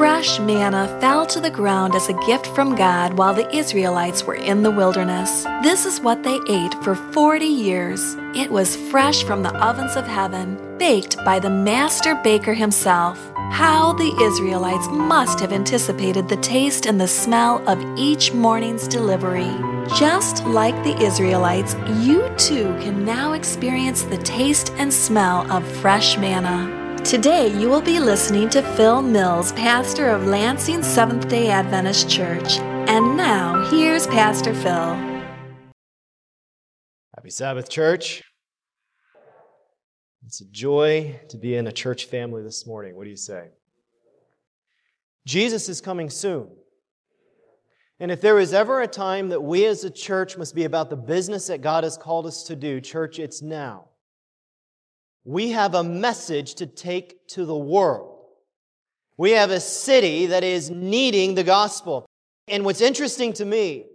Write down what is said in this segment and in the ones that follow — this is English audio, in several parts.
Fresh manna fell to the ground as a gift from God while the Israelites were in the wilderness. This is what they ate for 40 years. It was fresh from the ovens of heaven, baked by the master baker himself. How the Israelites must have anticipated the taste and the smell of each morning's delivery. Just like the Israelites, you too can now experience the taste and smell of fresh manna. Today, you will be listening to Phil Mills, pastor of Lansing Seventh day Adventist Church. And now, here's Pastor Phil. Happy Sabbath, church. It's a joy to be in a church family this morning. What do you say? Jesus is coming soon. And if there is ever a time that we as a church must be about the business that God has called us to do, church, it's now we have a message to take to the world. We have a city that is needing the gospel. And what's interesting to me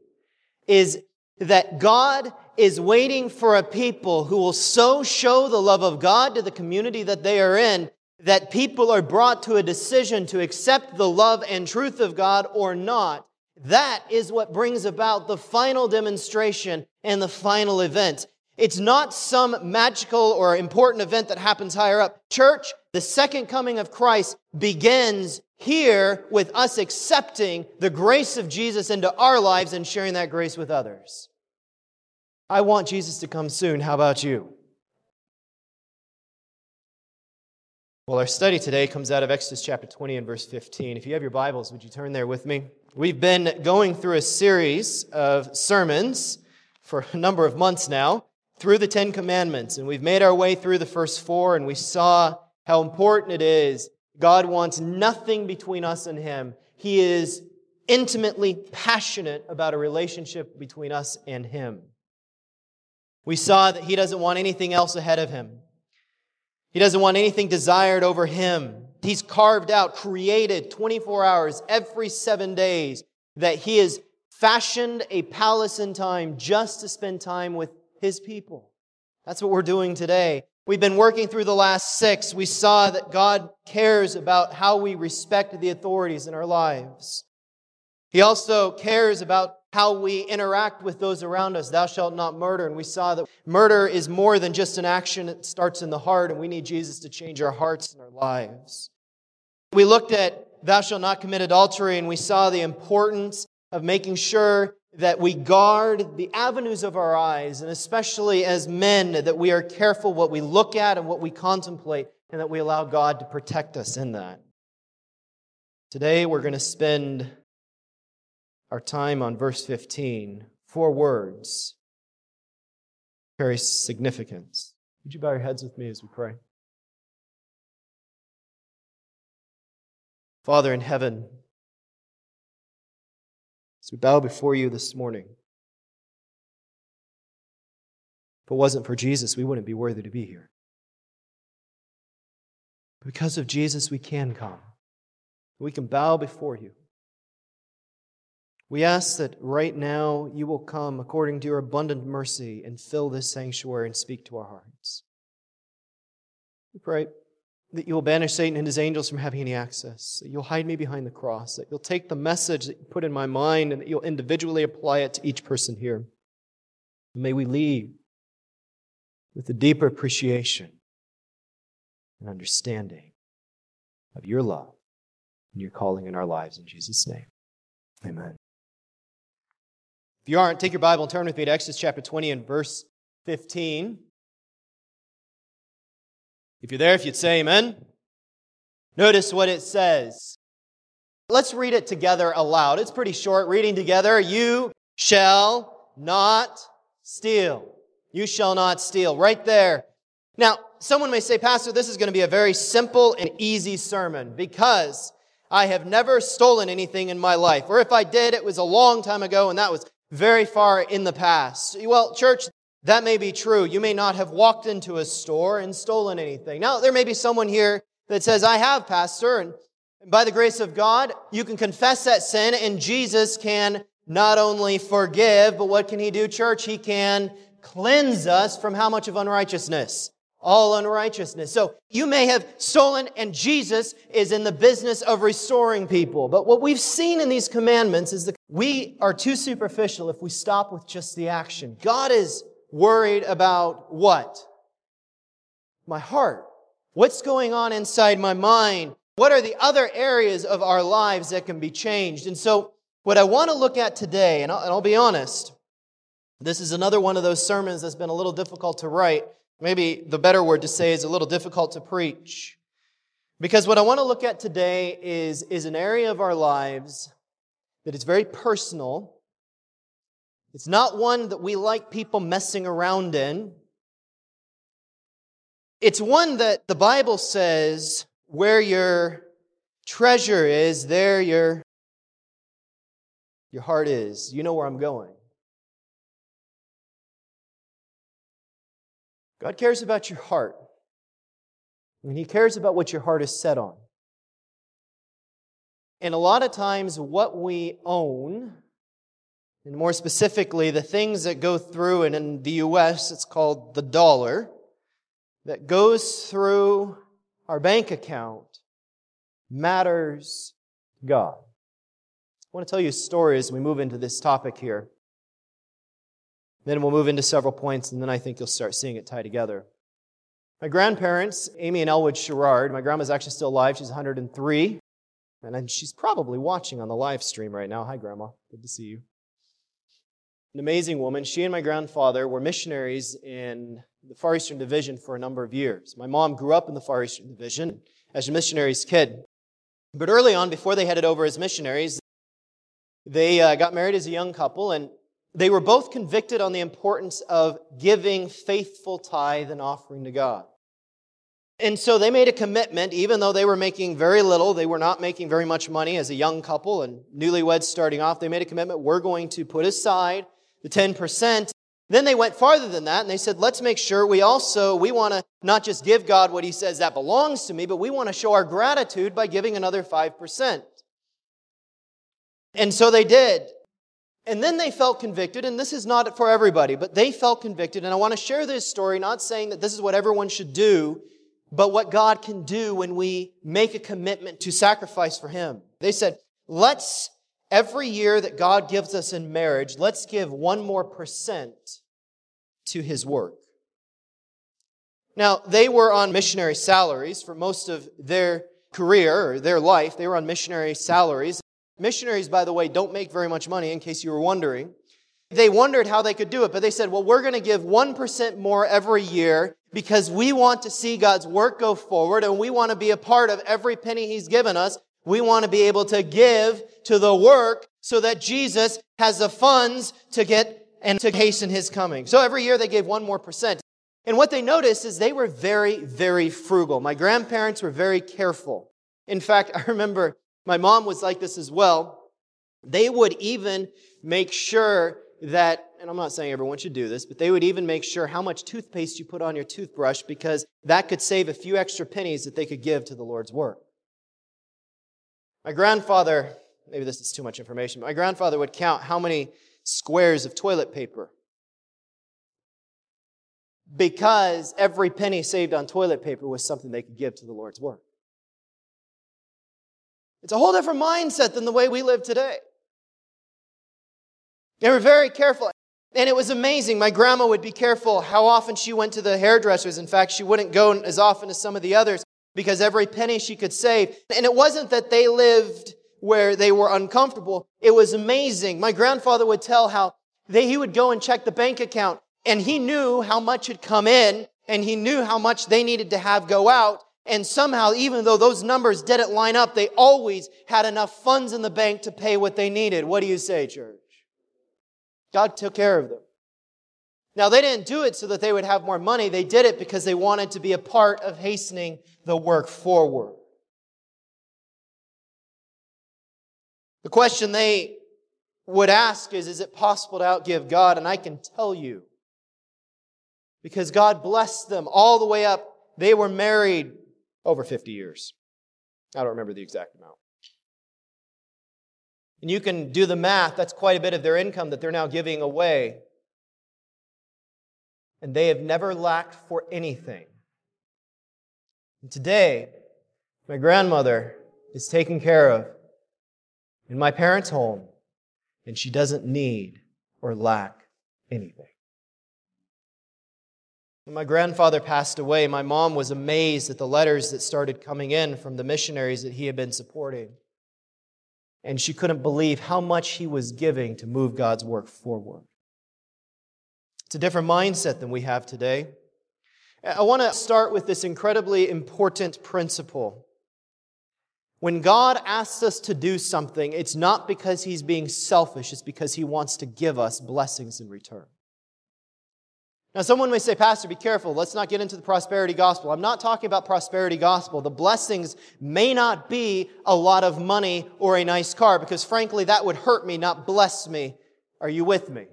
is that God is waiting for a people who will so show the love of God to the community that they are in that people are brought to a decision to accept the love and truth of God or not. That is what brings about the final demonstration and the final event. It's not some magical or important event that happens higher up. Church, the second coming of Christ begins here with us accepting the grace of Jesus into our lives and sharing that grace with others. I want Jesus to come soon. How about you? Well, our study today comes out of Exodus chapter 20 and verse 15. If you have your Bibles, would you turn there with me? We've been going through a series of sermons for a number of months now through the Ten Commandments, and we've made our way through the first four, and we saw how important it is. God wants nothing between us and Him. He is intimately passionate about a relationship between us and Him. We saw that He doesn't want anything else ahead of Him. He doesn't want anything desired over Him. He's carved out, created 24 hours every seven days that He has fashioned a palace in time just to spend time with his people. That's what we're doing today. We've been working through the last six. We saw that God cares about how we respect the authorities in our lives. He also cares about how we interact with those around us. Thou shalt not murder. And we saw that murder is more than just an action, it starts in the heart, and we need Jesus to change our hearts and our lives. We looked at thou shalt not commit adultery, and we saw the importance of making sure that we guard the avenues of our eyes, and especially as men, that we are careful what we look at and what we contemplate, and that we allow God to protect us in that. Today, we're going to spend our time on verse 15. Four words carry significance. Would you bow your heads with me as we pray? Father in heaven, as we bow before you this morning. If it wasn't for Jesus, we wouldn't be worthy to be here. Because of Jesus, we can come. We can bow before you. We ask that right now you will come according to your abundant mercy and fill this sanctuary and speak to our hearts. We pray that you'll banish Satan and his angels from having any access, that you'll hide me behind the cross, that you'll take the message that you put in my mind and that you'll individually apply it to each person here. may we leave with a deeper appreciation and understanding of your love and your calling in our lives in Jesus' name. Amen. If you aren't, take your Bible and turn with me to Exodus chapter 20 and verse 15. If you're there, if you'd say amen. Notice what it says. Let's read it together aloud. It's pretty short. Reading together. You shall not steal. You shall not steal. Right there. Now, someone may say, Pastor, this is going to be a very simple and easy sermon because I have never stolen anything in my life. Or if I did, it was a long time ago and that was very far in the past. Well, church, that may be true. You may not have walked into a store and stolen anything. Now, there may be someone here that says, I have, Pastor, and by the grace of God, you can confess that sin and Jesus can not only forgive, but what can He do, church? He can cleanse us from how much of unrighteousness? all unrighteousness. So you may have stolen, and Jesus is in the business of restoring people. But what we've seen in these commandments is that we are too superficial if we stop with just the action. God is worried about what? My heart. What's going on inside my mind? What are the other areas of our lives that can be changed? And so, what I want to look at today, and I'll, and I'll be honest, this is another one of those sermons that's been a little difficult to write Maybe the better word to say is a little difficult to preach. Because what I want to look at today is, is an area of our lives that is very personal. It's not one that we like people messing around in. It's one that the Bible says where your treasure is, there your, your heart is. You know where I'm going. God cares about your heart. And He cares about what your heart is set on. And a lot of times, what we own, and more specifically, the things that go through, and in the US, it's called the dollar, that goes through our bank account, matters God. I want to tell you a story as we move into this topic here. Then we'll move into several points, and then I think you'll start seeing it tie together. My grandparents, Amy and Elwood Sherrard, my grandma's actually still alive. She's 103. And she's probably watching on the live stream right now. Hi, Grandma. Good to see you. An amazing woman. She and my grandfather were missionaries in the Far Eastern Division for a number of years. My mom grew up in the Far Eastern Division as a missionary's kid. But early on, before they headed over as missionaries, they uh, got married as a young couple, and they were both convicted on the importance of giving faithful tithe and offering to God. And so they made a commitment, even though they were making very little, they were not making very much money as a young couple and newlyweds starting off. They made a commitment, we're going to put aside the 10%. Then they went farther than that and they said, let's make sure we also, we want to not just give God what he says that belongs to me, but we want to show our gratitude by giving another 5%. And so they did. And then they felt convicted, and this is not for everybody, but they felt convicted. And I want to share this story, not saying that this is what everyone should do, but what God can do when we make a commitment to sacrifice for Him. They said, let's, every year that God gives us in marriage, let's give one more percent to His work. Now, they were on missionary salaries for most of their career or their life. They were on missionary salaries. Missionaries, by the way, don't make very much money, in case you were wondering. They wondered how they could do it, but they said, well, we're going to give 1% more every year because we want to see God's work go forward and we want to be a part of every penny He's given us. We want to be able to give to the work so that Jesus has the funds to get and to hasten His coming. So every year they gave one more percent. And what they noticed is they were very, very frugal. My grandparents were very careful. In fact, I remember my mom was like this as well. They would even make sure that, and I'm not saying everyone should do this, but they would even make sure how much toothpaste you put on your toothbrush because that could save a few extra pennies that they could give to the Lord's work. My grandfather, maybe this is too much information, my grandfather would count how many squares of toilet paper. Because every penny saved on toilet paper was something they could give to the Lord's work. It's a whole different mindset than the way we live today. They were very careful. And it was amazing. My grandma would be careful how often she went to the hairdressers. In fact, she wouldn't go as often as some of the others because every penny she could save. And it wasn't that they lived where they were uncomfortable. It was amazing. My grandfather would tell how they, he would go and check the bank account and he knew how much had come in and he knew how much they needed to have go out. And somehow, even though those numbers didn't line up, they always had enough funds in the bank to pay what they needed. What do you say, church? God took care of them. Now, they didn't do it so that they would have more money. They did it because they wanted to be a part of hastening the work forward. The question they would ask is Is it possible to outgive God? And I can tell you, because God blessed them all the way up. They were married over 50 years. I don't remember the exact amount. And you can do the math, that's quite a bit of their income that they're now giving away. And they have never lacked for anything. And today, my grandmother is taken care of in my parents' home, and she doesn't need or lack anything. When my grandfather passed away, my mom was amazed at the letters that started coming in from the missionaries that he had been supporting. And she couldn't believe how much he was giving to move God's work forward. It's a different mindset than we have today. I want to start with this incredibly important principle. When God asks us to do something, it's not because He's being selfish, it's because He wants to give us blessings in return. Now, someone may say, Pastor, be careful. Let's not get into the prosperity gospel. I'm not talking about prosperity gospel. The blessings may not be a lot of money or a nice car, because frankly, that would hurt me, not bless me. Are you with me?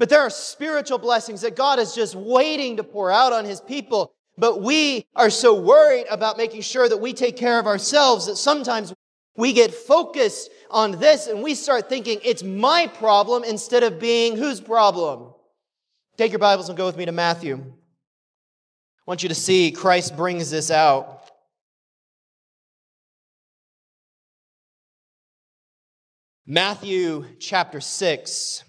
But there are spiritual blessings that God is just waiting to pour out on His people. But we are so worried about making sure that we take care of ourselves that sometimes we get focused on this and we start thinking it's my problem instead of being whose problem? Take your Bibles and go with me to Matthew. I want you to see Christ brings this out. Matthew chapter 6.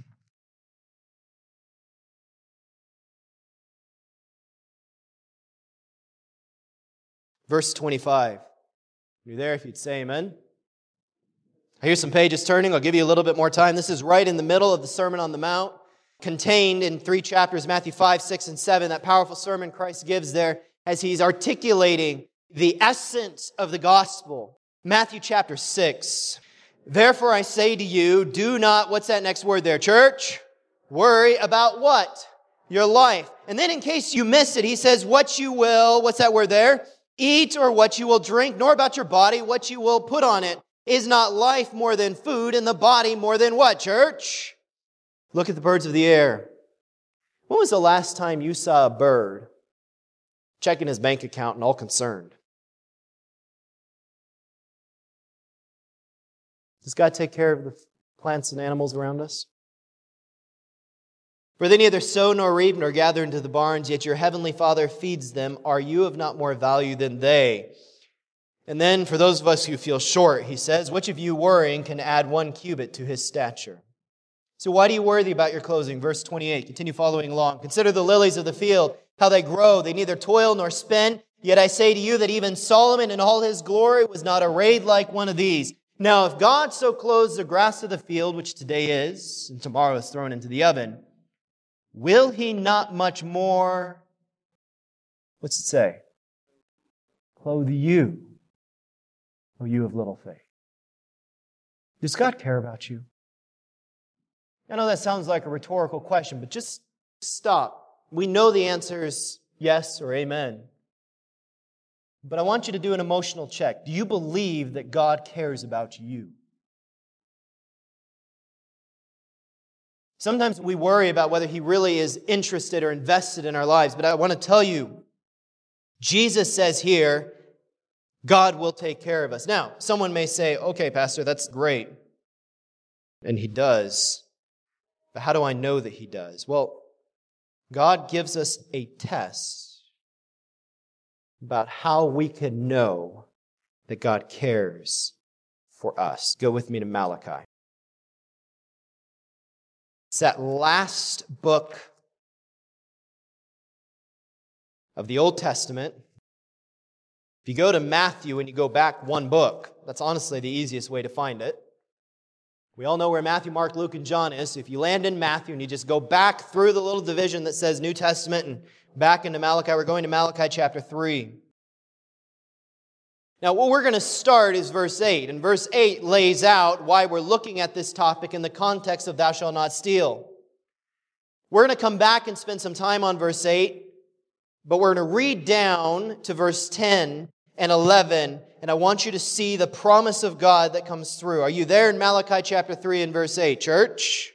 Verse 25. You're there if you'd say amen. I hear some pages turning. I'll give you a little bit more time. This is right in the middle of the Sermon on the Mount contained in three chapters Matthew 5, 6, and 7, that powerful sermon Christ gives there as he's articulating the essence of the gospel. Matthew chapter 6. Therefore I say to you, do not, what's that next word there, church? Worry about what? Your life. And then in case you miss it, he says, what you will, what's that word there? Eat or what you will drink, nor about your body, what you will put on it. Is not life more than food and the body more than what, church? Look at the birds of the air. When was the last time you saw a bird checking his bank account and all concerned? Does God take care of the plants and animals around us? For they neither sow nor reap nor gather into the barns, yet your heavenly Father feeds them. Are you of not more value than they? And then, for those of us who feel short, he says, Which of you worrying can add one cubit to his stature? So why do you worry about your clothing? Verse 28. Continue following along. Consider the lilies of the field, how they grow. They neither toil nor spin. Yet I say to you that even Solomon in all his glory was not arrayed like one of these. Now, if God so clothes the grass of the field, which today is, and tomorrow is thrown into the oven, will he not much more, what's it say? Clothe you, O you of little faith. Does God care about you? I know that sounds like a rhetorical question, but just stop. We know the answer is yes or amen. But I want you to do an emotional check. Do you believe that God cares about you? Sometimes we worry about whether He really is interested or invested in our lives, but I want to tell you, Jesus says here, God will take care of us. Now, someone may say, okay, Pastor, that's great. And He does. But how do I know that He does? Well, God gives us a test about how we can know that God cares for us. Go with me to Malachi. That last book of the Old Testament. If you go to Matthew and you go back one book, that's honestly the easiest way to find it. We all know where Matthew, Mark, Luke, and John is. So if you land in Matthew and you just go back through the little division that says New Testament and back into Malachi, we're going to Malachi chapter 3. Now, what we're going to start is verse 8. And verse 8 lays out why we're looking at this topic in the context of thou shalt not steal. We're going to come back and spend some time on verse 8, but we're going to read down to verse 10 and 11 and I want you to see the promise of God that comes through. Are you there in Malachi chapter 3 and verse 8, church?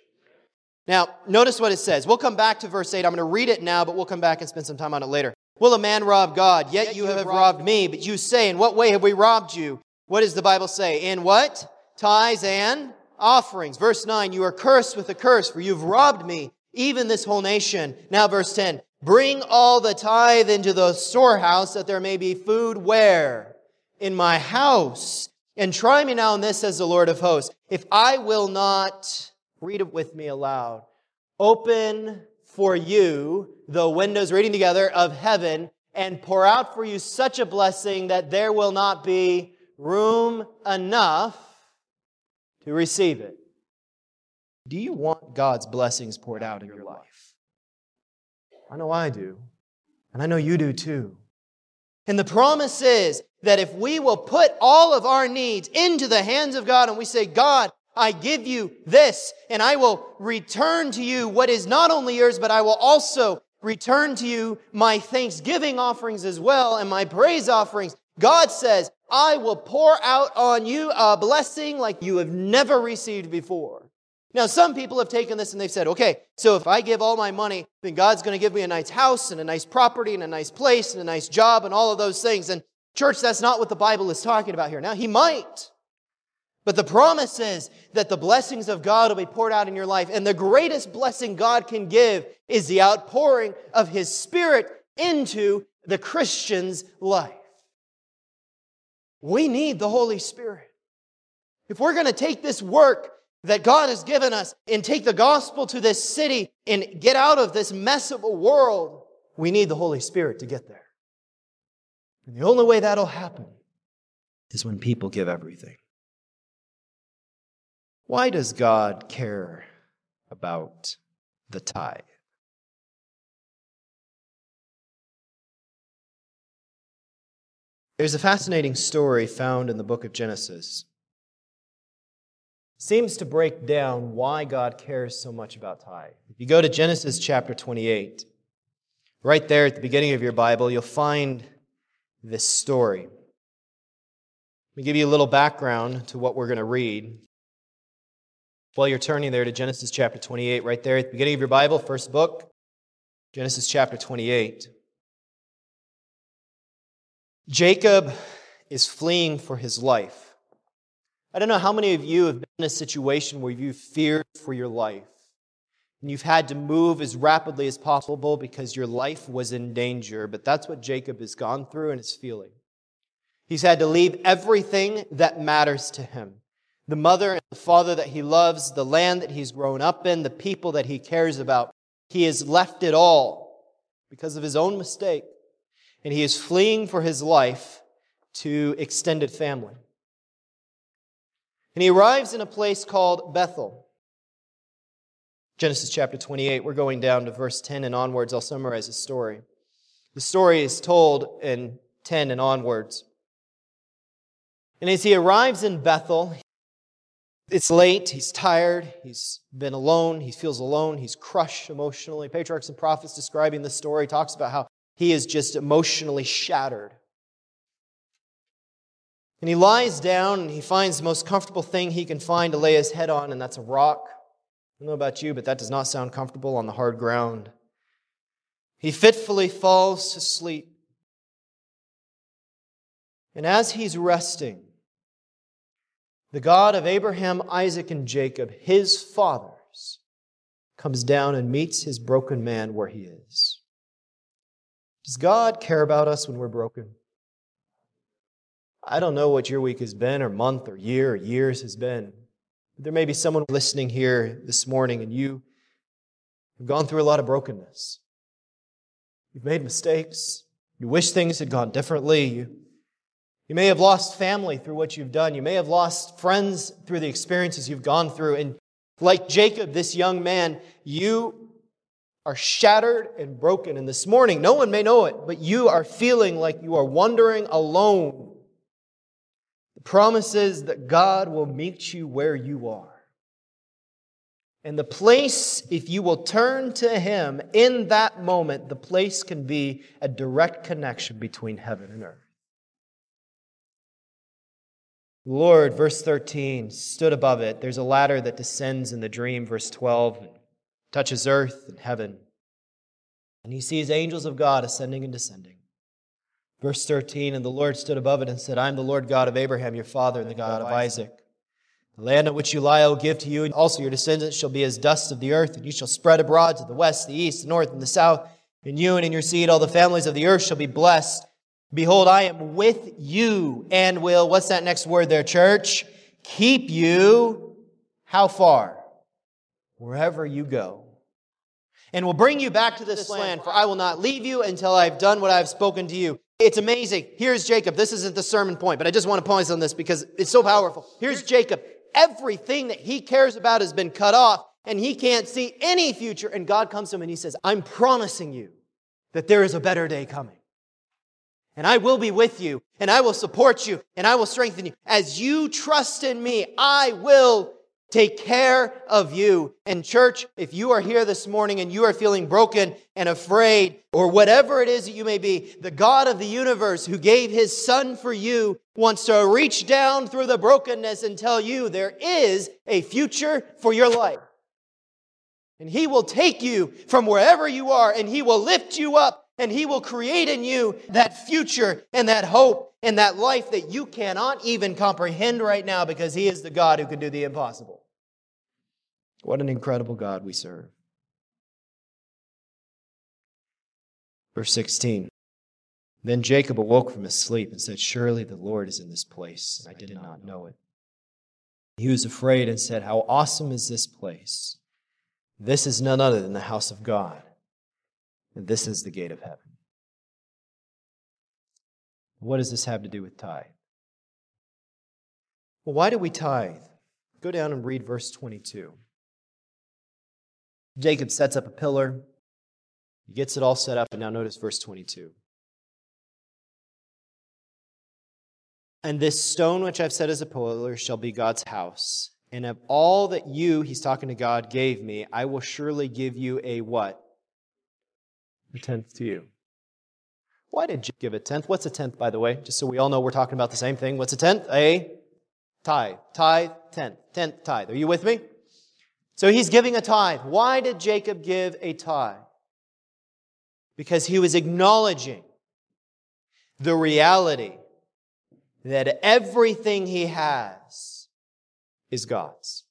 Now, notice what it says. We'll come back to verse 8. I'm going to read it now, but we'll come back and spend some time on it later. Will a man rob God? Yet, Yet you, have, have robbed me. But you say, In what way have we robbed you? What does the Bible say? In what? Tithes and offerings. Verse 9, You are cursed with a curse, for you've robbed me, even this whole nation. Now, verse 10, Bring all the tithe into the storehouse that there may be food where? In my house. And try me now in this, says the Lord of hosts. If I will not, read it with me aloud, open for you the windows, reading together, of heaven and pour out for you such a blessing that there will not be room enough to receive it. Do you want God's blessings poured out in your life? I know I do. And I know you do too. And the promise is that if we will put all of our needs into the hands of God and we say, God, I give you this and I will return to you what is not only yours, but I will also return to you my thanksgiving offerings as well and my praise offerings. God says, I will pour out on you a blessing like you have never received before. Now, some people have taken this and they've said, okay, so if I give all my money, then God's going to give me a nice house and a nice property and a nice place and a nice job and all of those things. And church, that's not what the Bible is talking about here. Now, He might. But the promise is that the blessings of God will be poured out in your life. And the greatest blessing God can give is the outpouring of His Spirit into the Christian's life. We need the Holy Spirit. If we're going to take this work that God has given us and take the gospel to this city and get out of this mess of a world, we need the Holy Spirit to get there. And the only way that'll happen is when people give everything. Why does God care about the tithe? There's a fascinating story found in the book of Genesis. Seems to break down why God cares so much about tithe. If you go to Genesis chapter 28, right there at the beginning of your Bible, you'll find this story. Let me give you a little background to what we're going to read. While you're turning there to Genesis chapter 28, right there at the beginning of your Bible, first book, Genesis chapter 28. Jacob is fleeing for his life. I don't know how many of you have been in a situation where you've feared for your life and you've had to move as rapidly as possible because your life was in danger, but that's what Jacob has gone through and is feeling. He's had to leave everything that matters to him the mother and the father that he loves, the land that he's grown up in, the people that he cares about. He has left it all because of his own mistake, and he is fleeing for his life to extended family. And he arrives in a place called Bethel. Genesis chapter 28, we're going down to verse 10 and onwards. I'll summarize the story. The story is told in 10 and onwards. And as he arrives in Bethel, it's late, he's tired, he's been alone, he feels alone, he's crushed emotionally. Patriarchs and prophets describing the story talks about how he is just emotionally shattered. And he lies down and he finds the most comfortable thing he can find to lay his head on, and that's a rock. I don't know about you, but that does not sound comfortable on the hard ground. He fitfully falls to sleep. And as he's resting, the God of Abraham, Isaac, and Jacob, his fathers, comes down and meets his broken man where he is. Does God care about us when we're broken? I don't know what your week has been, or month, or year, or years has been. But There may be someone listening here this morning and you have gone through a lot of brokenness. You've made mistakes. You wish things had gone differently. You you may have lost family through what you've done. You may have lost friends through the experiences you've gone through. And like Jacob, this young man, you are shattered and broken. And this morning, no one may know it, but you are feeling like you are wandering alone. The promise is that God will meet you where you are. And the place, if you will turn to Him in that moment, the place can be a direct connection between heaven and earth. Lord, verse 13, stood above it. There's a ladder that descends in the dream, verse 12, touches earth and heaven. And he sees angels of God ascending and descending. Verse 13, and the Lord stood above it and said, I am the Lord God of Abraham, your father, and the God of Isaac. The land on which you lie I will give to you, and also your descendants shall be as dust of the earth, and you shall spread abroad to the west, the east, the north, and the south In you and in your seed, all the families of the earth shall be blessed. Behold, I am with you and will, what's that next word there, church? Keep you, how far? Wherever you go. And will bring you back to this land, for I will not leave you until I've done what I've spoken to you. It's amazing. Here's Jacob. This isn't the sermon point, but I just want to pause on this because it's so powerful. Here's Jacob. Everything that he cares about has been cut off and he can't see any future. And God comes to him and he says, I'm promising you that there is a better day coming. And I will be with you and I will support you and I will strengthen you. As you trust in me, I will take care of you. And church, if you are here this morning and you are feeling broken and afraid or whatever it is that you may be, the God of the universe who gave his son for you wants to reach down through the brokenness and tell you there is a future for your life. And he will take you from wherever you are and he will lift you up and he will create in you that future and that hope and that life that you cannot even comprehend right now because he is the God who can do the impossible. What an incredible God we serve. Verse 16. Then Jacob awoke from his sleep and said, Surely the Lord is in this place, and I did not know it. He was afraid and said, How awesome is this place! This is none other than the house of God, this is the gate of heaven. What does this have to do with tithe? Well, why do we tithe? Go down and read verse 22. Jacob sets up a pillar, he gets it all set up, and now notice verse 22. And this stone which I've set as a pillar shall be God's house. And of all that you, he's talking to God, gave me, I will surely give you a what? A tenth to you. Why did you give a tenth? What's a tenth, by the way? Just so we all know we're talking about the same thing. What's a tenth? A tithe. Tithe, tenth. Tenth tithe. Are you with me? So he's giving a tithe. Why did Jacob give a tithe? Because he was acknowledging the reality that everything he has is God's.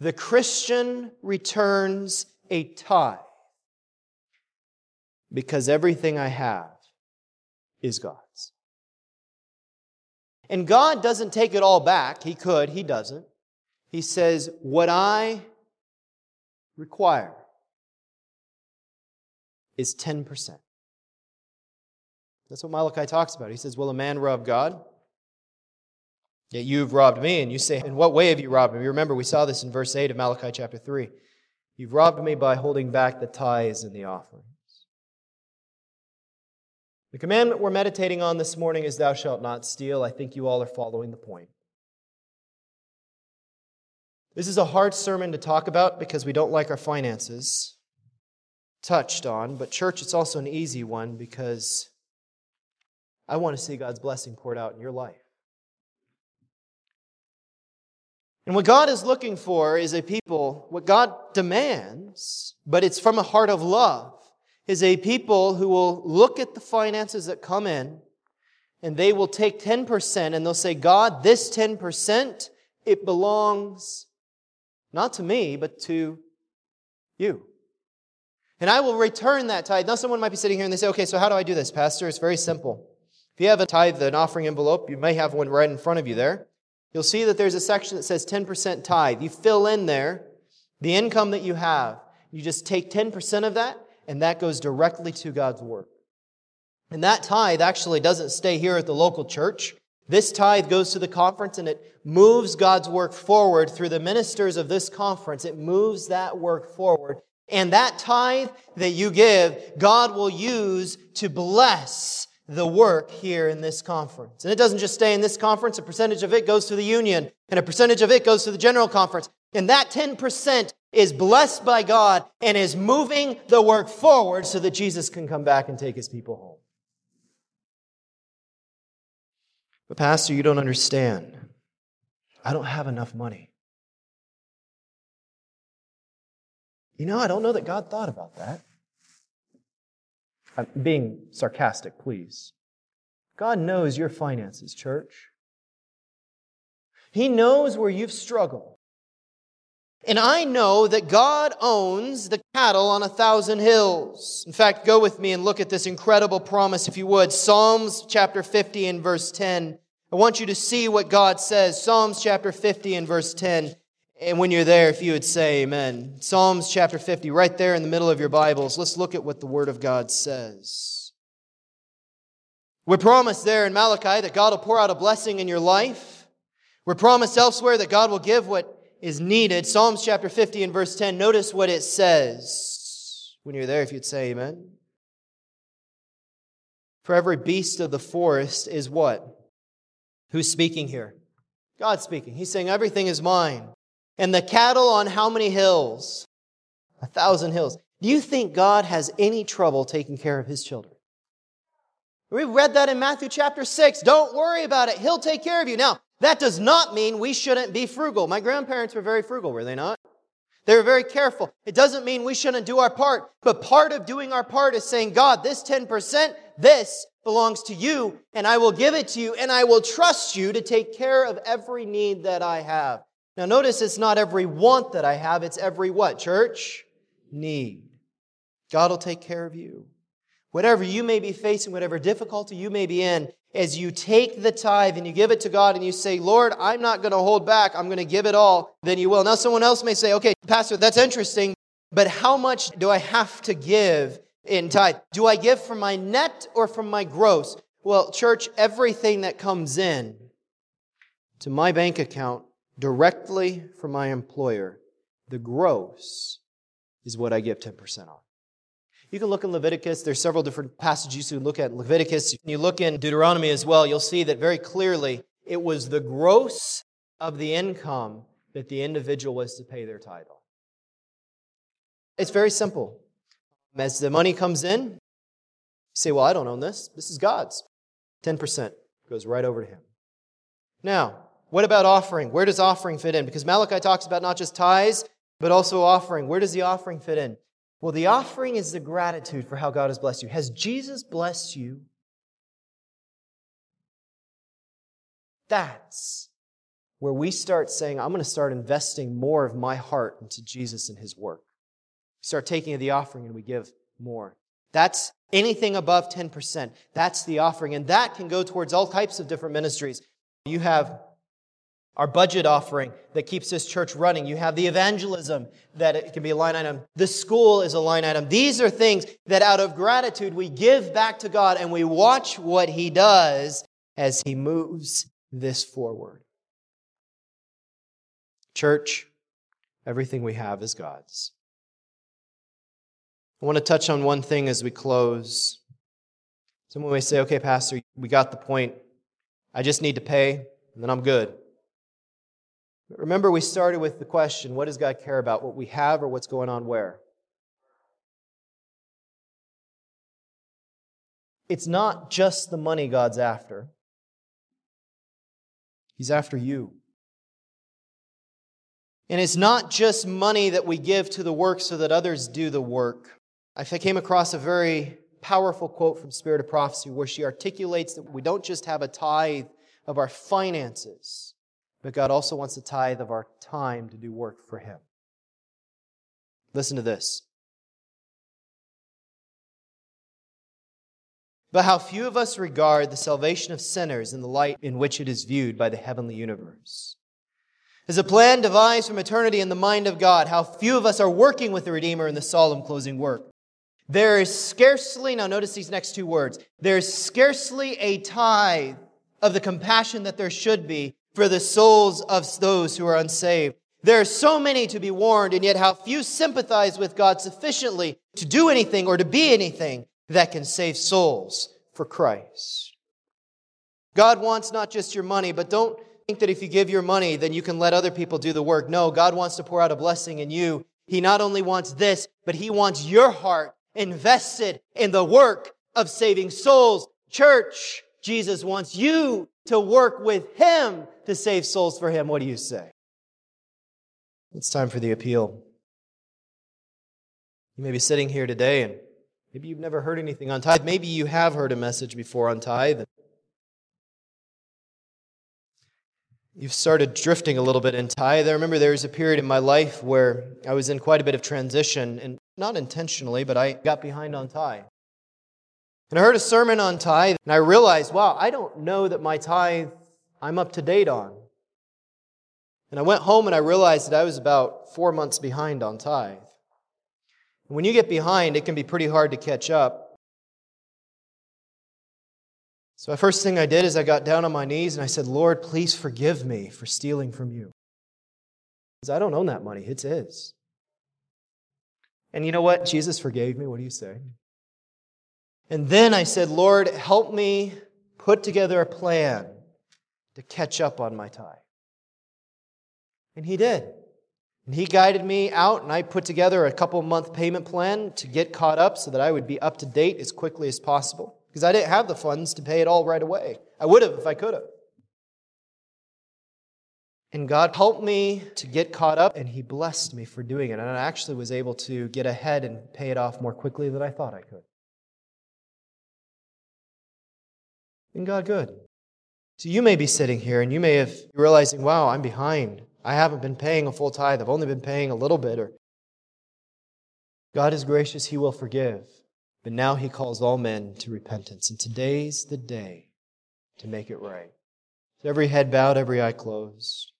The Christian returns a tithe because everything I have is God's. And God doesn't take it all back. He could, He doesn't. He says, What I require is 10%. That's what Malachi talks about. He says, Will a man rob God? Yet you've robbed me. And you say, In what way have you robbed me? Remember, we saw this in verse 8 of Malachi chapter 3. You've robbed me by holding back the tithes and the offerings. The commandment we're meditating on this morning is, Thou shalt not steal. I think you all are following the point. This is a hard sermon to talk about because we don't like our finances touched on, but church, it's also an easy one because I want to see God's blessing poured out in your life. And what God is looking for is a people, what God demands, but it's from a heart of love, is a people who will look at the finances that come in and they will take 10% and they'll say, God, this 10%, it belongs not to me, but to you. And I will return that tithe. Now, someone might be sitting here and they say, okay, so how do I do this, Pastor? It's very simple. If you have a tithe, an offering envelope, you may have one right in front of you there. You'll see that there's a section that says 10% tithe. You fill in there the income that you have. You just take 10% of that, and that goes directly to God's work. And that tithe actually doesn't stay here at the local church. This tithe goes to the conference and it moves God's work forward through the ministers of this conference. It moves that work forward. And that tithe that you give, God will use to bless the work here in this conference. And it doesn't just stay in this conference, a percentage of it goes to the union, and a percentage of it goes to the general conference. And that 10% is blessed by God and is moving the work forward so that Jesus can come back and take his people home. But, Pastor, you don't understand. I don't have enough money. You know, I don't know that God thought about that. I'm being sarcastic, please. God knows your finances, church. He knows where you've struggled. And I know that God owns the cattle on a thousand hills. In fact, go with me and look at this incredible promise, if you would. Psalms chapter 50 and verse 10. I want you to see what God says. Psalms chapter 50 and verse 10. And when you're there, if you would say amen. Psalms chapter 50, right there in the middle of your Bibles. Let's look at what the Word of God says. We're promised there in Malachi that God will pour out a blessing in your life. We're promised elsewhere that God will give what is needed. Psalms chapter 50 and verse 10, notice what it says. When you're there, if you'd say amen. For every beast of the forest is what? Who's speaking here? God's speaking. He's saying, Everything is mine. And the cattle on how many hills? A thousand hills. Do you think God has any trouble taking care of his children? We read that in Matthew chapter 6. Don't worry about it. He'll take care of you. Now, that does not mean we shouldn't be frugal. My grandparents were very frugal, were they not? They were very careful. It doesn't mean we shouldn't do our part, but part of doing our part is saying, God, this 10%, this belongs to you, and I will give it to you, and I will trust you to take care of every need that I have. Now notice it's not every want that I have, it's every what, church? Need. God will take care of you. Whatever you may be facing, whatever difficulty you may be in, as you take the tithe and you give it to God and you say, Lord, I'm not going to hold back, I'm going to give it all, then you will. Now, someone else may say, okay, Pastor, that's interesting, but how much do I have to give in tithe? Do I give from my net or from my gross? Well, church, everything that comes in to my bank account directly from my employer, the gross is what I give 10% on. You can look in Leviticus. There's several different passages you can look at in Leviticus. You look in Deuteronomy as well, you'll see that very clearly it was the gross of the income that the individual was to pay their tithe. It's very simple. As the money comes in, you say, Well, I don't own this. This is God's. 10% goes right over to Him. Now, what about offering? Where does offering fit in? Because Malachi talks about not just tithes, but also offering. Where does the offering fit in? Well, the offering is the gratitude for how God has blessed you. Has Jesus blessed you? That's where we start saying, I'm going to start investing more of my heart into Jesus and his work. We start taking the offering and we give more. That's anything above 10%. That's the offering. And that can go towards all types of different ministries. You have our budget offering that keeps this church running. You have the evangelism that it can be a line item. The school is a line item. These are things that out of gratitude we give back to God and we watch what He does as He moves this forward. Church, everything we have is God's. I want to touch on one thing as we close. Someone may say, okay, Pastor, we got the point. I just need to pay, and then I'm good. Remember, we started with the question what does God care about? What we have or what's going on where? It's not just the money God's after, He's after you. And it's not just money that we give to the work so that others do the work. I came across a very powerful quote from Spirit of Prophecy where she articulates that we don't just have a tithe of our finances but God also wants a tithe of our time to do work for Him. Listen to this. But how few of us regard the salvation of sinners in the light in which it is viewed by the heavenly universe. As a plan devised from eternity in the mind of God, how few of us are working with the Redeemer in the solemn closing work. There is scarcely, now notice these next two words, there is scarcely a tithe of the compassion that there should be for the souls of those who are unsaved. There are so many to be warned, and yet how few sympathize with God sufficiently to do anything or to be anything that can save souls for Christ. God wants not just your money, but don't think that if you give your money, then you can let other people do the work. No, God wants to pour out a blessing in you. He not only wants this, but He wants your heart invested in the work of saving souls. Church, Jesus wants you to work with Him to save souls for Him. What do you say? It's time for the appeal. You may be sitting here today and maybe you've never heard anything on tithe. Maybe you have heard a message before on tithe. you've started drifting a little bit in tithe. I remember there was a period in my life where I was in quite a bit of transition, and not intentionally, but I got behind on tithe. And I heard a sermon on tithe, and I realized, wow, I don't know that my tithe I'm up to date on. And I went home and I realized that I was about four months behind on tithe. And when you get behind, it can be pretty hard to catch up. So the first thing I did is I got down on my knees and I said, Lord, please forgive me for stealing from you. Because I don't own that money, it's His. And you know what? Jesus forgave me. What do you say? And then I said, Lord, help me put together a plan to catch up on my tithe. And He did. And He guided me out, and I put together a couple month payment plan to get caught up so that I would be up to date as quickly as possible because I didn't have the funds to pay it all right away. I would have if I could have. And God helped me to get caught up, and He blessed me for doing it. And I actually was able to get ahead and pay it off more quickly than I thought I could. And God good. So you may be sitting here and you may have realizing, wow, I'm behind. I haven't been paying a full tithe. I've only been paying a little bit. Or God is gracious, He will forgive. But now He calls all men to repentance. And today's the day to make it right. So every head bowed, every eye closed.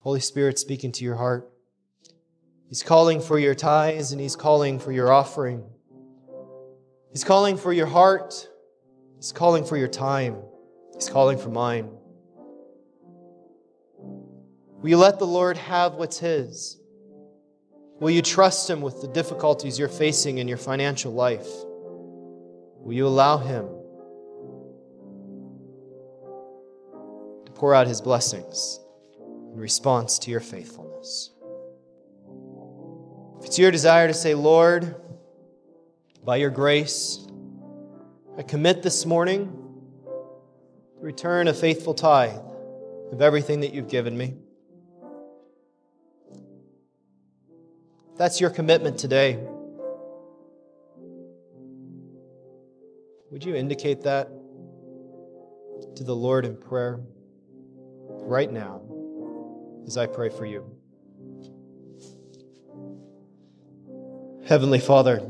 Holy Spirit speaking to your heart. He's calling for your tithes and He's calling for your offering. He's calling for your heart. He's calling for your time. He's calling for mine. Will you let the Lord have what's His? Will you trust Him with the difficulties you're facing in your financial life? Will you allow Him to pour out His blessings in response to your faithfulness? If it's your desire to say, Lord, by your grace, I commit this morning to return a faithful tithe of everything that you've given me. that's your commitment today, would you indicate that to the Lord in prayer right now as I pray for you? Heavenly Father,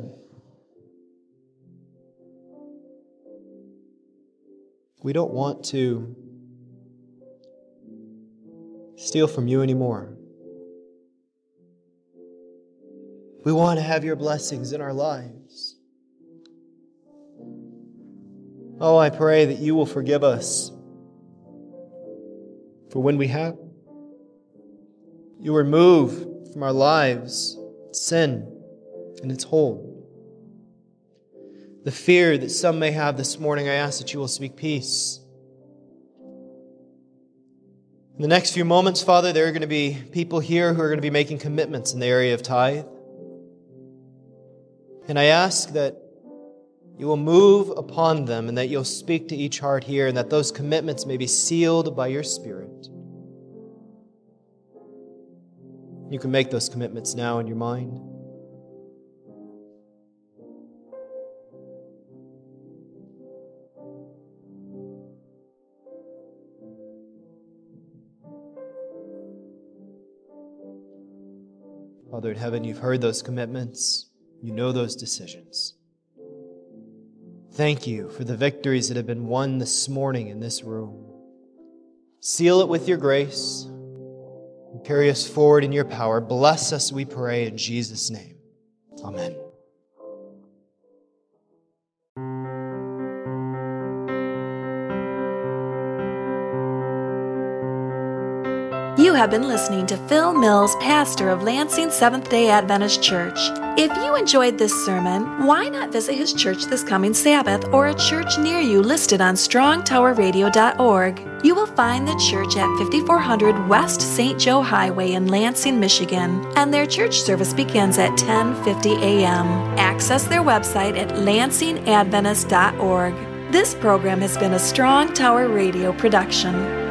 we don't want to steal from you anymore. We want to have your blessings in our lives. Oh, I pray that you will forgive us for when we have. You remove from our lives sin and its hold. The fear that some may have this morning, I ask that you will speak peace. In the next few moments, Father, there are going to be people here who are going to be making commitments in the area of tithe. And I ask that you will move upon them and that you'll speak to each heart here and that those commitments may be sealed by your Spirit. You can make those commitments now in your mind. Father in heaven, you've heard those commitments. You know those decisions. Thank you for the victories that have been won this morning in this room. Seal it with your grace and carry us forward in your power. Bless us, we pray, in Jesus' name. Amen. Have been listening to Phil Mills, pastor of Lansing Seventh day Adventist Church. If you enjoyed this sermon, why not visit his church this coming Sabbath or a church near you listed on strongtowerradio.org? You will find the church at 5400 West St. Joe Highway in Lansing, Michigan, and their church service begins at 10:50 a.m. Access their website at lansingadventist.org. This program has been a Strong Tower Radio production.